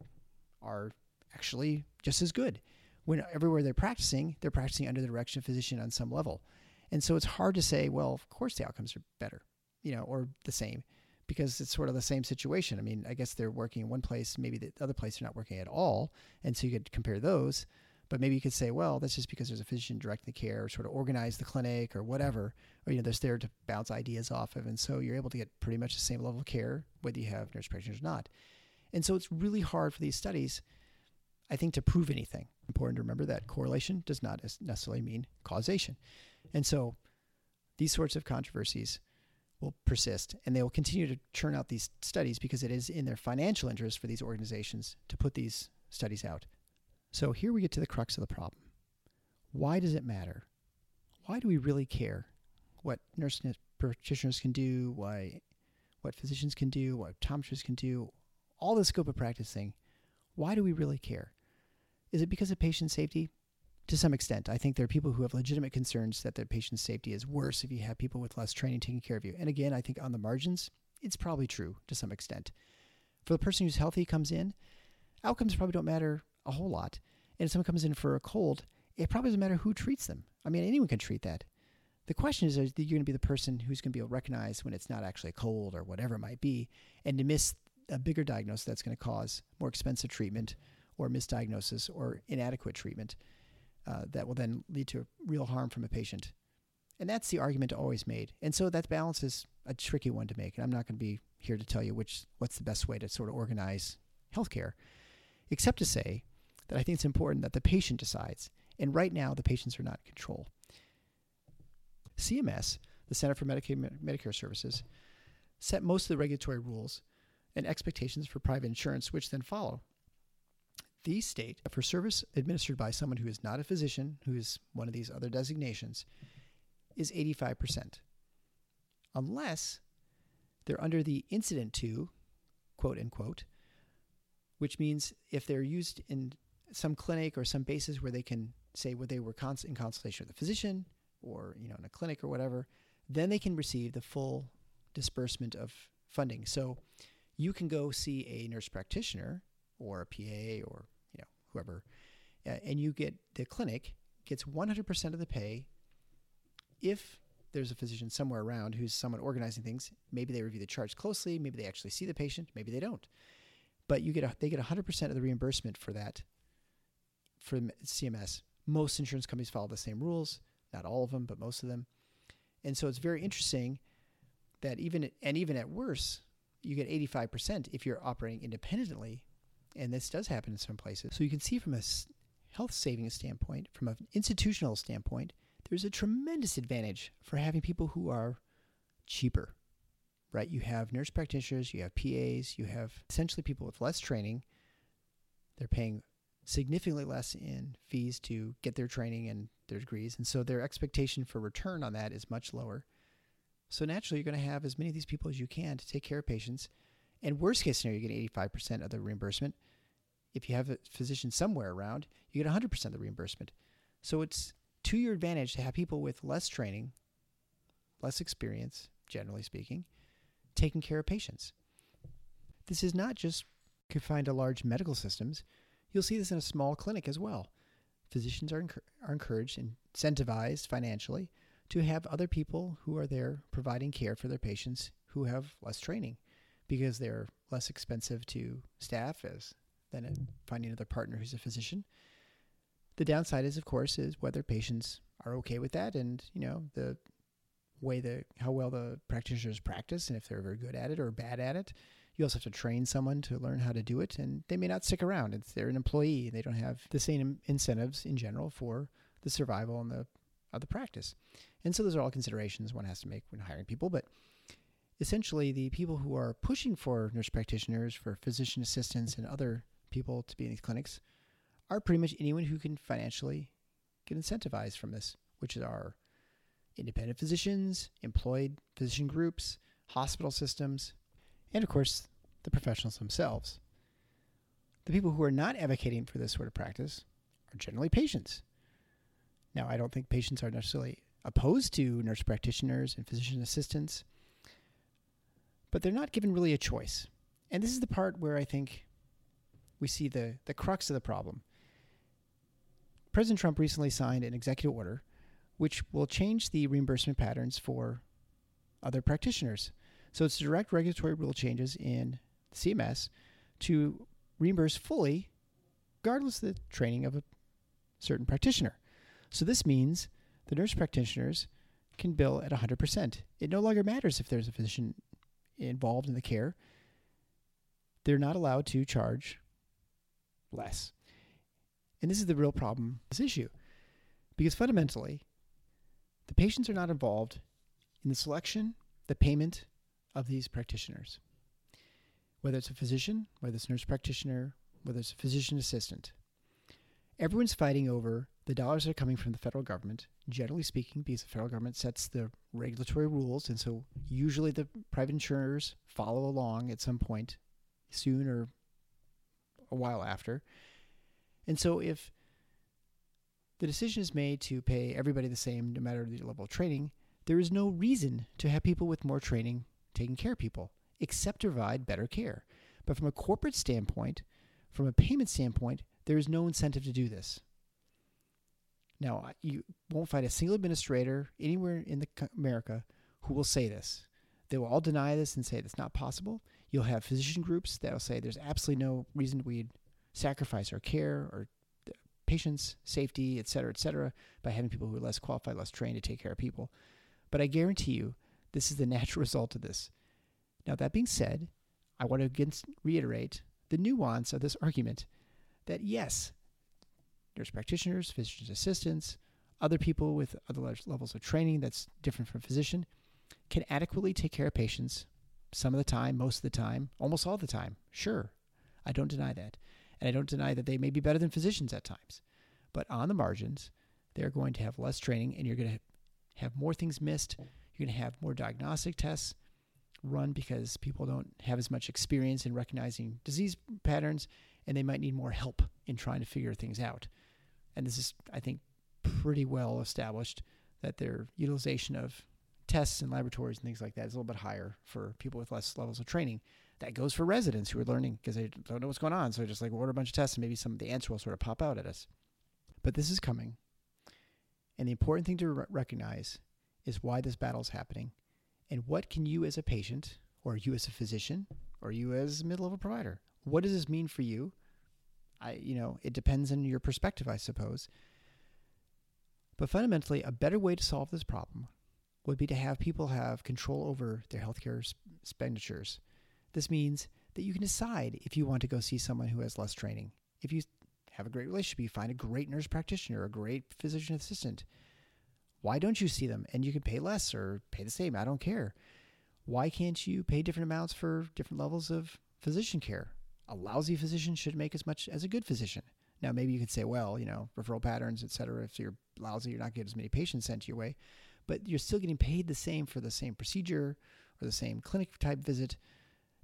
are actually just as good. When everywhere they're practicing, they're practicing under the direction of a physician on some level. And so it's hard to say, well, of course the outcomes are better, you know, or the same because it's sort of the same situation. I mean, I guess they're working in one place, maybe the other place they're not working at all. And so you could compare those. But maybe you could say, well, that's just because there's a physician directing the care or sort of organize the clinic or whatever. Or, you know, there's there to bounce ideas off of. And so you're able to get pretty much the same level of care, whether you have nurse practitioners or not. And so it's really hard for these studies, I think, to prove anything. Important to remember that correlation does not necessarily mean causation. And so these sorts of controversies will persist and they will continue to churn out these studies because it is in their financial interest for these organizations to put these studies out. So here we get to the crux of the problem. Why does it matter? Why do we really care what nurse practitioners can do, why what physicians can do, what optometrists can do, all the scope of practice thing? Why do we really care? Is it because of patient safety? To some extent, I think there are people who have legitimate concerns that their patient safety is worse if you have people with less training taking care of you. And again, I think on the margins, it's probably true to some extent. For the person who's healthy comes in, outcomes probably don't matter a whole lot. And if someone comes in for a cold, it probably doesn't matter who treats them. I mean, anyone can treat that. The question is, are you going to be the person who's going to be able to recognize when it's not actually a cold or whatever it might be, and to miss a bigger diagnosis that's going to cause more expensive treatment or misdiagnosis or inadequate treatment uh, that will then lead to real harm from a patient. And that's the argument always made. And so that balance is a tricky one to make. And I'm not going to be here to tell you which what's the best way to sort of organize healthcare, except to say that I think it's important that the patient decides. And right now, the patients are not in control. CMS, the Center for Medicaid Medicare Services, set most of the regulatory rules and expectations for private insurance, which then follow. These state for service administered by someone who is not a physician, who is one of these other designations, is 85%. Unless they're under the incident to, quote unquote, which means if they're used in some clinic or some basis where they can say where they were in consultation with a physician or you know in a clinic or whatever, then they can receive the full disbursement of funding. So you can go see a nurse practitioner or a PA or you know whoever, and you get the clinic gets 100% of the pay if there's a physician somewhere around who's someone organizing things. Maybe they review the charts closely. Maybe they actually see the patient. Maybe they don't. But you get a, they get 100% of the reimbursement for that for CMS. Most insurance companies follow the same rules. Not all of them, but most of them. And so it's very interesting that even and even at worse, you get 85% if you're operating independently. And this does happen in some places. So you can see from a health savings standpoint, from an institutional standpoint, there's a tremendous advantage for having people who are cheaper, right? You have nurse practitioners, you have PAs, you have essentially people with less training. They're paying significantly less in fees to get their training and their degrees. And so their expectation for return on that is much lower. So naturally, you're going to have as many of these people as you can to take care of patients. And worst case scenario, you get 85% of the reimbursement. If you have a physician somewhere around, you get 100% of the reimbursement. So it's to your advantage to have people with less training, less experience, generally speaking, taking care of patients. This is not just confined to large medical systems. You'll see this in a small clinic as well. Physicians are, are encouraged and incentivized financially to have other people who are there providing care for their patients who have less training because they're less expensive to staff as than finding another partner who's a physician. The downside is, of course, is whether patients are okay with that, and you know the way the how well the practitioners practice, and if they're very good at it or bad at it. You also have to train someone to learn how to do it, and they may not stick around. It's they're an employee; and they don't have the same incentives in general for the survival and the of the practice. And so those are all considerations one has to make when hiring people. But essentially, the people who are pushing for nurse practitioners, for physician assistants, and other people to be in these clinics are pretty much anyone who can financially get incentivized from this, which are independent physicians, employed physician groups, hospital systems, and of course, the professionals themselves. The people who are not advocating for this sort of practice are generally patients. Now, I don't think patients are necessarily opposed to nurse practitioners and physician assistants, but they're not given really a choice. And this is the part where I think we see the, the crux of the problem. President Trump recently signed an executive order which will change the reimbursement patterns for other practitioners. So it's direct regulatory rule changes in CMS to reimburse fully, regardless of the training of a certain practitioner. So this means the nurse practitioners can bill at 100%. It no longer matters if there's a physician involved in the care. They're not allowed to charge less. And this is the real problem, this issue. Because fundamentally, the patients are not involved in the selection the payment of these practitioners, whether it's a physician, whether it's a nurse practitioner, whether it's a physician assistant. Everyone's fighting over the dollars that are coming from the federal government, generally speaking, because the federal government sets the regulatory rules. And so usually the private insurers follow along at some point, soon or a while after. And so if the decision is made to pay everybody the same no matter the level of training, there is no reason to have people with more training taking care of people except to provide better care. But from a corporate standpoint, from a payment standpoint, there is no incentive to do this. Now, you won't find a single administrator anywhere in the America who will say this. They will all deny this and say it's not possible. You'll have physician groups that will say there's absolutely no reason we'd sacrifice our care or patients' safety, et cetera, et cetera, by having people who are less qualified, less trained to take care of people. But I guarantee you, this is the natural result of this. Now, that being said, I want to again reiterate the nuance of this argument that yes, nurse practitioners, physician assistants, other people with other levels of training that's different from physician can adequately take care of patients some of the time, most of the time, almost all the time. Sure, I don't deny that. And I don't deny that they may be better than physicians at times. But on the margins, they're going to have less training and you're going to have more things missed. You're going to have more diagnostic tests run because people don't have as much experience in recognizing disease patterns and they might need more help in trying to figure things out. And this is, I think, pretty well established that their utilization of tests and laboratories and things like that is a little bit higher for people with less levels of training. That goes for residents who are learning because they don't know what's going on. So they're just like order a bunch of tests and maybe some of the answer will sort of pop out at us. But this is coming. And the important thing to re- recognize is why this battle is happening. And what can you as a patient or you as a physician or you as a mid-level provider what does this mean for you? I you know it depends on your perspective i suppose. But fundamentally a better way to solve this problem would be to have people have control over their healthcare expenditures. This means that you can decide if you want to go see someone who has less training. If you have a great relationship you find a great nurse practitioner a great physician assistant why don't you see them and you can pay less or pay the same? I don't care. Why can't you pay different amounts for different levels of physician care? A lousy physician should make as much as a good physician. Now, maybe you could say, well, you know, referral patterns, et cetera. If you're lousy, you're not getting as many patients sent your way, but you're still getting paid the same for the same procedure or the same clinic type visit,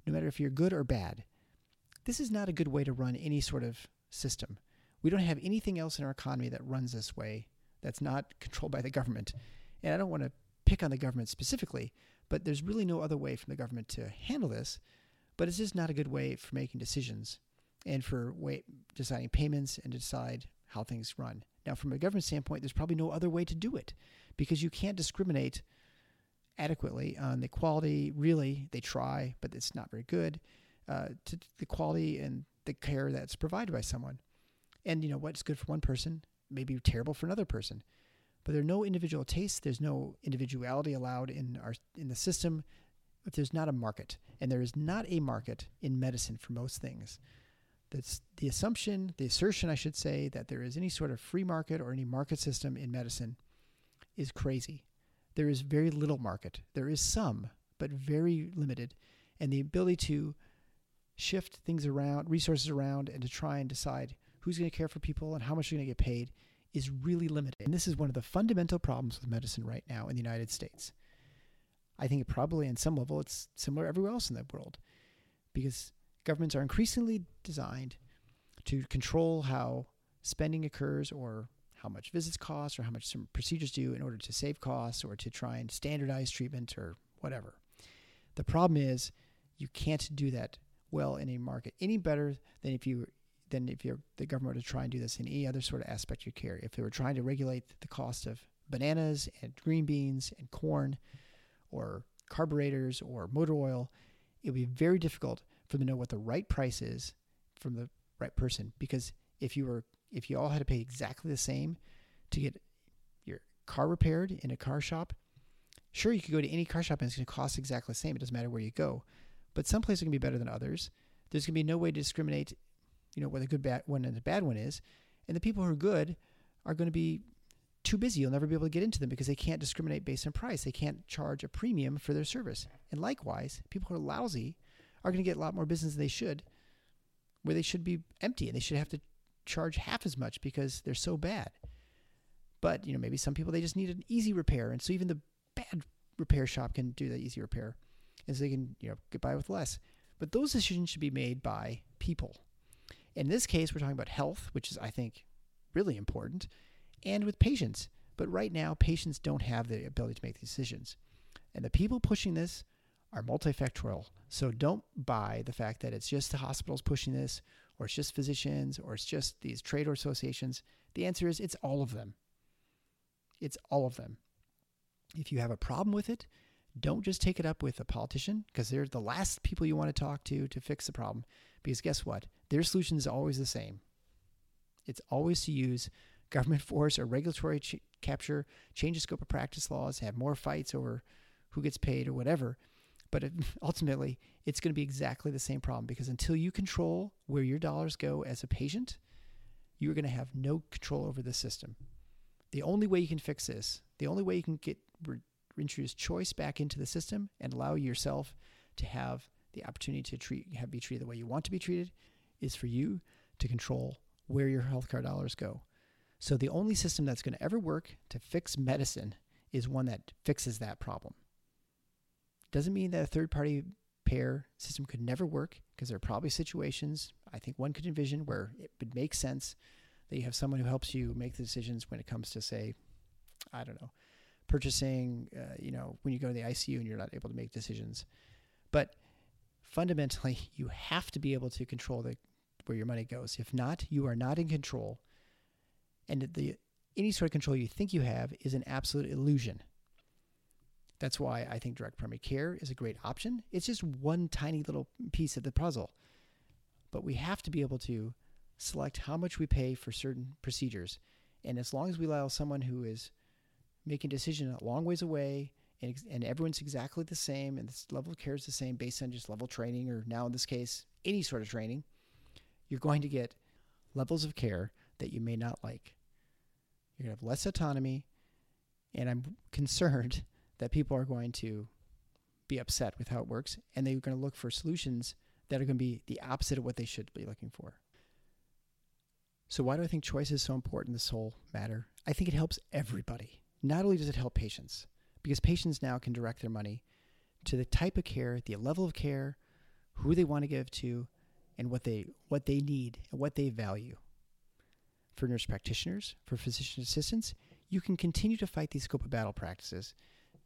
no matter if you're good or bad. This is not a good way to run any sort of system. We don't have anything else in our economy that runs this way that's not controlled by the government. And I don't want to pick on the government specifically, but there's really no other way for the government to handle this. But it's just not a good way for making decisions and for way, deciding payments and decide how things run. Now, from a government standpoint, there's probably no other way to do it because you can't discriminate adequately on the quality. Really, they try, but it's not very good. Uh, to the quality and the care that's provided by someone. And you know what's good for one person may be terrible for another person. But there are no individual tastes. There's no individuality allowed in our in the system. If there's not a market, and there is not a market in medicine for most things, that's the assumption, the assertion, I should say, that there is any sort of free market or any market system in medicine is crazy. There is very little market. There is some, but very limited, and the ability to shift things around, resources around, and to try and decide who's going to care for people and how much you're going to get paid is really limited. And this is one of the fundamental problems with medicine right now in the United States. I think it probably, on some level, it's similar everywhere else in the world because governments are increasingly designed to control how spending occurs or how much visits cost or how much some procedures do in order to save costs or to try and standardize treatment or whatever. The problem is you can't do that well in a market any better than if you than if you're the government were to try and do this in any other sort of aspect you care. If they were trying to regulate the cost of bananas and green beans and corn or carburetors or motor oil, it would be very difficult for them to know what the right price is from the right person. Because if you were if you all had to pay exactly the same to get your car repaired in a car shop, sure you could go to any car shop and it's going to cost exactly the same. It doesn't matter where you go. But some places are to be better than others. There's going to be no way to discriminate you know, what a good bad one and a bad one is. And the people who are good are going to be too busy. You'll never be able to get into them because they can't discriminate based on price. They can't charge a premium for their service. And likewise, people who are lousy are going to get a lot more business than they should, where they should be empty and they should have to charge half as much because they're so bad. But you know, maybe some people they just need an easy repair, and so even the bad repair shop can do that easy repair, and so they can you know get by with less. But those decisions should be made by people. In this case, we're talking about health, which is I think really important, and with patients. But right now, patients don't have the ability to make decisions, and the people pushing this are multifactorial. So don't buy the fact that it's just the hospitals pushing this, or it's just physicians, or it's just these trade associations. The answer is it's all of them. It's all of them. If you have a problem with it, don't just take it up with a politician because they're the last people you want to talk to to fix the problem. Because guess what? Their solution is always the same. It's always to use government force or regulatory ch- capture, change the scope of practice laws, have more fights over who gets paid or whatever. But it, ultimately, it's going to be exactly the same problem because until you control where your dollars go as a patient, you're going to have no control over the system. The only way you can fix this, the only way you can get re- introduce choice back into the system and allow yourself to have the opportunity to treat have be treated the way you want to be treated is for you to control where your healthcare dollars go. So the only system that's going to ever work to fix medicine is one that fixes that problem. Doesn't mean that a third party payer system could never work because there are probably situations I think one could envision where it would make sense that you have someone who helps you make the decisions when it comes to say i don't know purchasing uh, you know when you go to the icu and you're not able to make decisions but fundamentally you have to be able to control the where your money goes. If not you are not in control. And the any sort of control you think you have is an absolute illusion. That's why i think direct primary care is a great option. It's just one tiny little piece of the puzzle. But we have to be able to select how much we pay for certain procedures. And as long as we allow someone who is making a decision a long ways away and, and everyone's exactly the same and this level of care is the same based on just level training or now in this case, any sort of training, you're going to get levels of care that you may not like. You're going to have less autonomy. And I'm concerned that people are going to be upset with how it works and they're going to look for solutions that are going to be the opposite of what they should be looking for. So, why do I think choice is so important in this whole matter? I think it helps everybody. Not only does it help patients, because patients now can direct their money to the type of care, the level of care, who they want to give to, and what they what they need and what they value. For nurse practitioners, for physician assistants, you can continue to fight these scope of battle practices,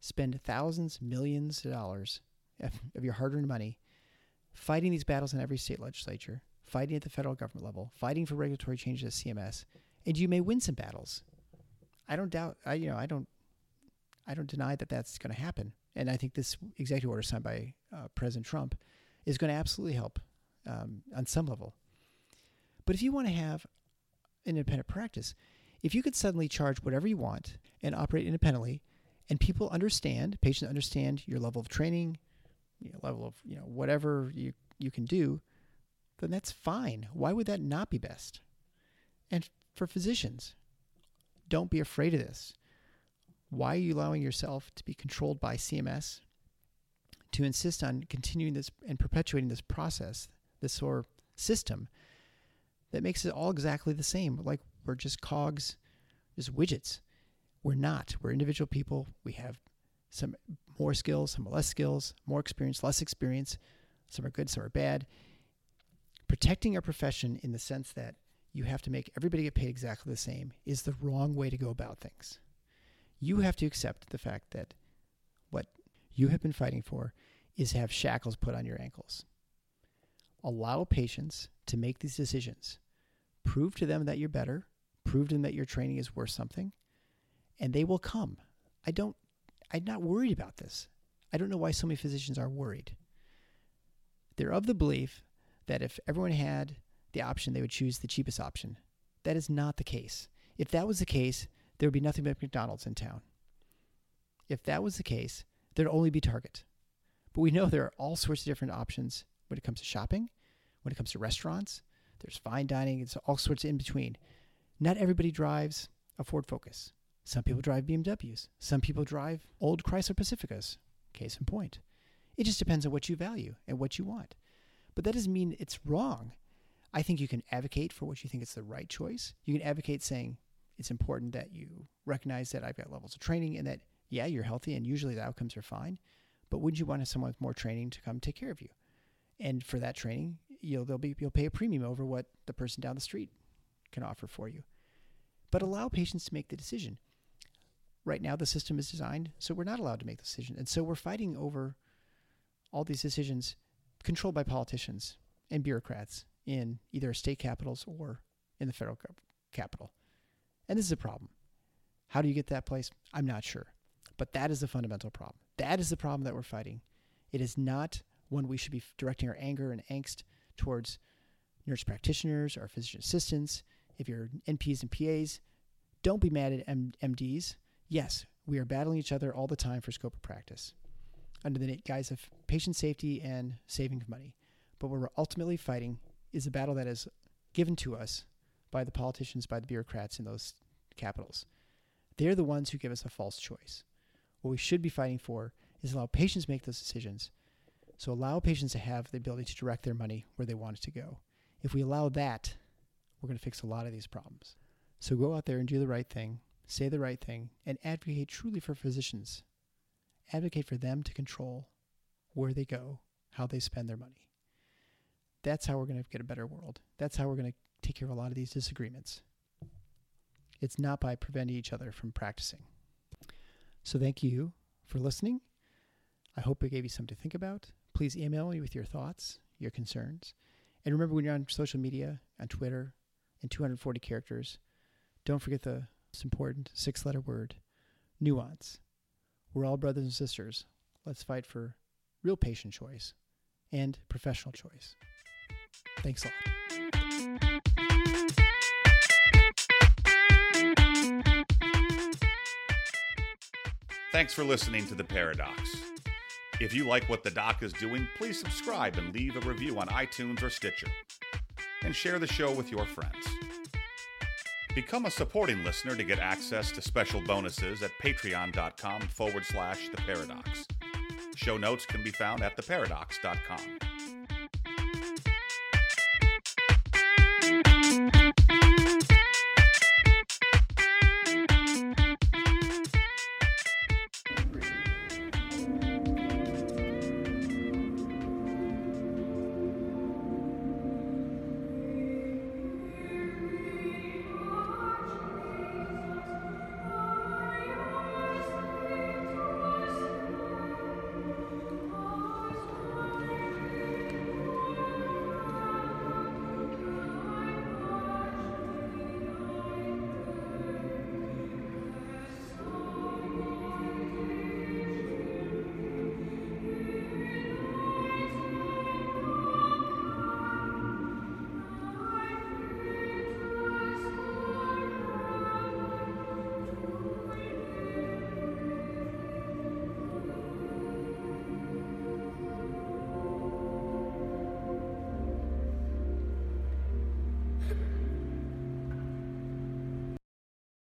spend thousands, millions of dollars of your hard-earned money fighting these battles in every state legislature, fighting at the federal government level, fighting for regulatory changes at CMS, and you may win some battles. I don't doubt. I you know I don't I don't deny that that's going to happen, and I think this executive order signed by uh, President Trump is going to absolutely help um, on some level. But if you want to have an independent practice, if you could suddenly charge whatever you want and operate independently, and people understand, patients understand your level of training, you know, level of you know whatever you you can do, then that's fine. Why would that not be best? And for physicians, don't be afraid of this. Why are you allowing yourself to be controlled by CMS to insist on continuing this and perpetuating this process, this sort of system that makes it all exactly the same? Like we're just cogs, just widgets. We're not. We're individual people. We have some more skills, some less skills, more experience, less experience. Some are good, some are bad protecting our profession in the sense that you have to make everybody get paid exactly the same is the wrong way to go about things. You have to accept the fact that what you have been fighting for is have shackles put on your ankles. Allow patients to make these decisions. Prove to them that you're better, prove to them that your training is worth something, and they will come. I don't I'm not worried about this. I don't know why so many physicians are worried. They're of the belief that if everyone had the option, they would choose the cheapest option. That is not the case. If that was the case, there would be nothing but McDonald's in town. If that was the case, there'd only be Target. But we know there are all sorts of different options when it comes to shopping, when it comes to restaurants. There's fine dining, it's all sorts in between. Not everybody drives a Ford Focus. Some people drive BMWs. Some people drive old Chrysler Pacificas. Case in point. It just depends on what you value and what you want. But that doesn't mean it's wrong. I think you can advocate for what you think is the right choice. You can advocate saying it's important that you recognize that I've got levels of training and that, yeah, you're healthy and usually the outcomes are fine. But would you want someone with more training to come take care of you? And for that training, you'll they'll be you'll pay a premium over what the person down the street can offer for you. But allow patients to make the decision. Right now, the system is designed so we're not allowed to make the decision, and so we're fighting over all these decisions controlled by politicians and bureaucrats in either state capitals or in the federal capital. And this is a problem. How do you get that place? I'm not sure. But that is the fundamental problem. That is the problem that we're fighting. It is not one we should be directing our anger and angst towards nurse practitioners or physician assistants. If you're NPs and PAs, don't be mad at M- MDs. Yes, we are battling each other all the time for scope of practice under the guise of patient safety and saving money. But what we're ultimately fighting is a battle that is given to us by the politicians, by the bureaucrats in those capitals. They're the ones who give us a false choice. What we should be fighting for is allow patients make those decisions. So allow patients to have the ability to direct their money where they want it to go. If we allow that, we're going to fix a lot of these problems. So go out there and do the right thing, say the right thing, and advocate truly for physicians. Advocate for them to control where they go, how they spend their money. That's how we're going to get a better world. That's how we're going to take care of a lot of these disagreements. It's not by preventing each other from practicing. So thank you for listening. I hope it gave you something to think about. Please email me with your thoughts, your concerns. And remember when you're on social media, on Twitter, in 240 characters, don't forget the most important six letter word nuance. We're all brothers and sisters. Let's fight for real patient choice and professional choice. Thanks a lot.
Thanks for listening to The Paradox. If you like what the doc is doing, please subscribe and leave a review on iTunes or Stitcher. And share the show with your friends. Become a supporting listener to get access to special bonuses at patreon.com forward slash the paradox. Show notes can be found at theparadox.com.